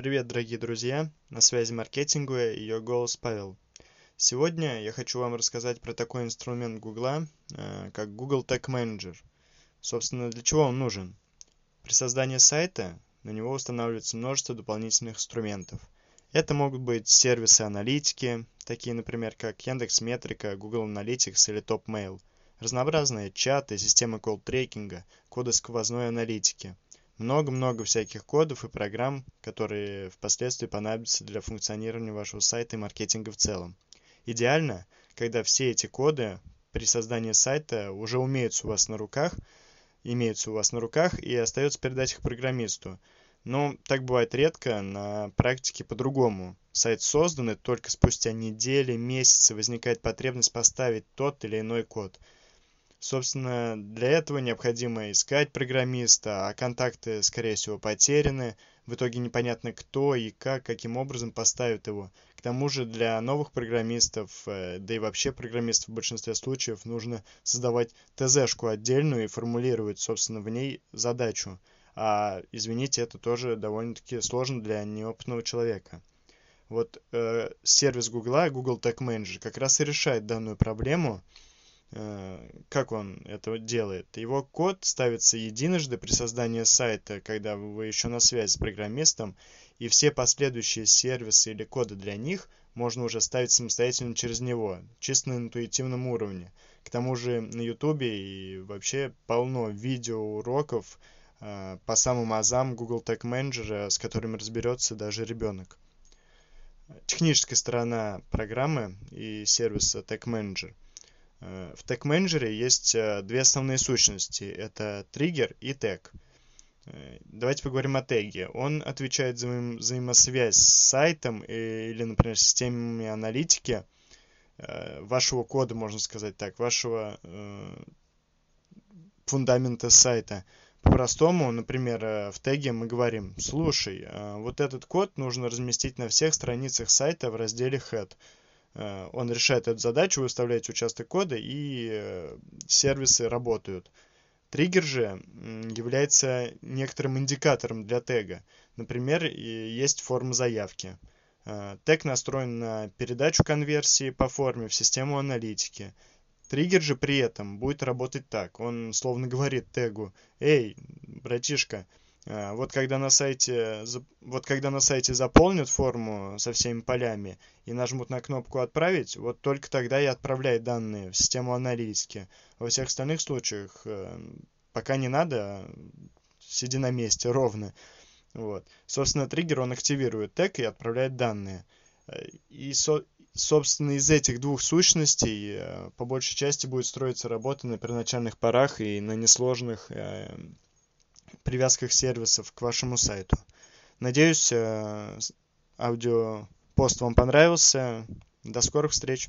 Привет, дорогие друзья! На связи маркетинговая и ее голос Павел. Сегодня я хочу вам рассказать про такой инструмент Google, э, как Google Tag Manager. Собственно, для чего он нужен? При создании сайта на него устанавливается множество дополнительных инструментов. Это могут быть сервисы аналитики, такие, например, как Яндекс Метрика, Google Analytics или TopMail, разнообразные чаты, системы колл-трекинга, коды сквозной аналитики – много-много всяких кодов и программ, которые впоследствии понадобятся для функционирования вашего сайта и маркетинга в целом. Идеально, когда все эти коды при создании сайта уже умеются у вас на руках, имеются у вас на руках и остается передать их программисту. Но так бывает редко, на практике по-другому. Сайт создан, и только спустя недели, месяцы возникает потребность поставить тот или иной код – Собственно, для этого необходимо искать программиста, а контакты, скорее всего, потеряны. В итоге непонятно кто и как, каким образом поставит его. К тому же для новых программистов, э, да и вообще программистов в большинстве случаев, нужно создавать ТЗ-шку отдельную и формулировать, собственно, в ней задачу. А, извините, это тоже довольно-таки сложно для неопытного человека. Вот э, сервис Google, Google Tag Manager, как раз и решает данную проблему. Э, как он это делает? Его код ставится единожды при создании сайта, когда вы еще на связи с программистом, и все последующие сервисы или коды для них можно уже ставить самостоятельно через него, чисто на интуитивном уровне. К тому же на YouTube и вообще полно видеоуроков э, по самым азам Google Tag Manager, с которыми разберется даже ребенок. Техническая сторона программы и сервиса Tag Manager – в Tag Manager есть э, две основные сущности. Это триггер и тег. Э, давайте поговорим о теге. Он отвечает за взаим взаимосвязь с сайтом или, например, системами аналитики вашего кода, можно сказать так, вашего фундамента сайта. По-простому, например, в теге мы говорим, слушай, вот этот код нужно разместить на всех страницах сайта в разделе Head. Э, он решает эту задачу, выставляете участок кода, и э, сервисы работают. Триггер же является некоторым индикатором для тега. Например, есть форма заявки. Э, тег настроен на передачу конверсии по форме в систему аналитики. Триггер же при этом будет работать так. Он словно говорит тегу, «Эй, братишка, вот когда на сайте, вот когда на сайте заполнят форму со всеми полями и нажмут на кнопку «Отправить», вот только тогда и отправляй данные в систему аналитики. Во всех остальных случаях э, пока не надо, сиди на месте ровно. Вот. Собственно, триггер он активирует тег и отправляет данные. Э, и, со, собственно, из этих двух сущностей э, по большей части будет строиться работа на первоначальных порах и на несложных привязках сервисов к вашему сайту. Надеюсь, э, аудиопост вам понравился. До скорых встреч!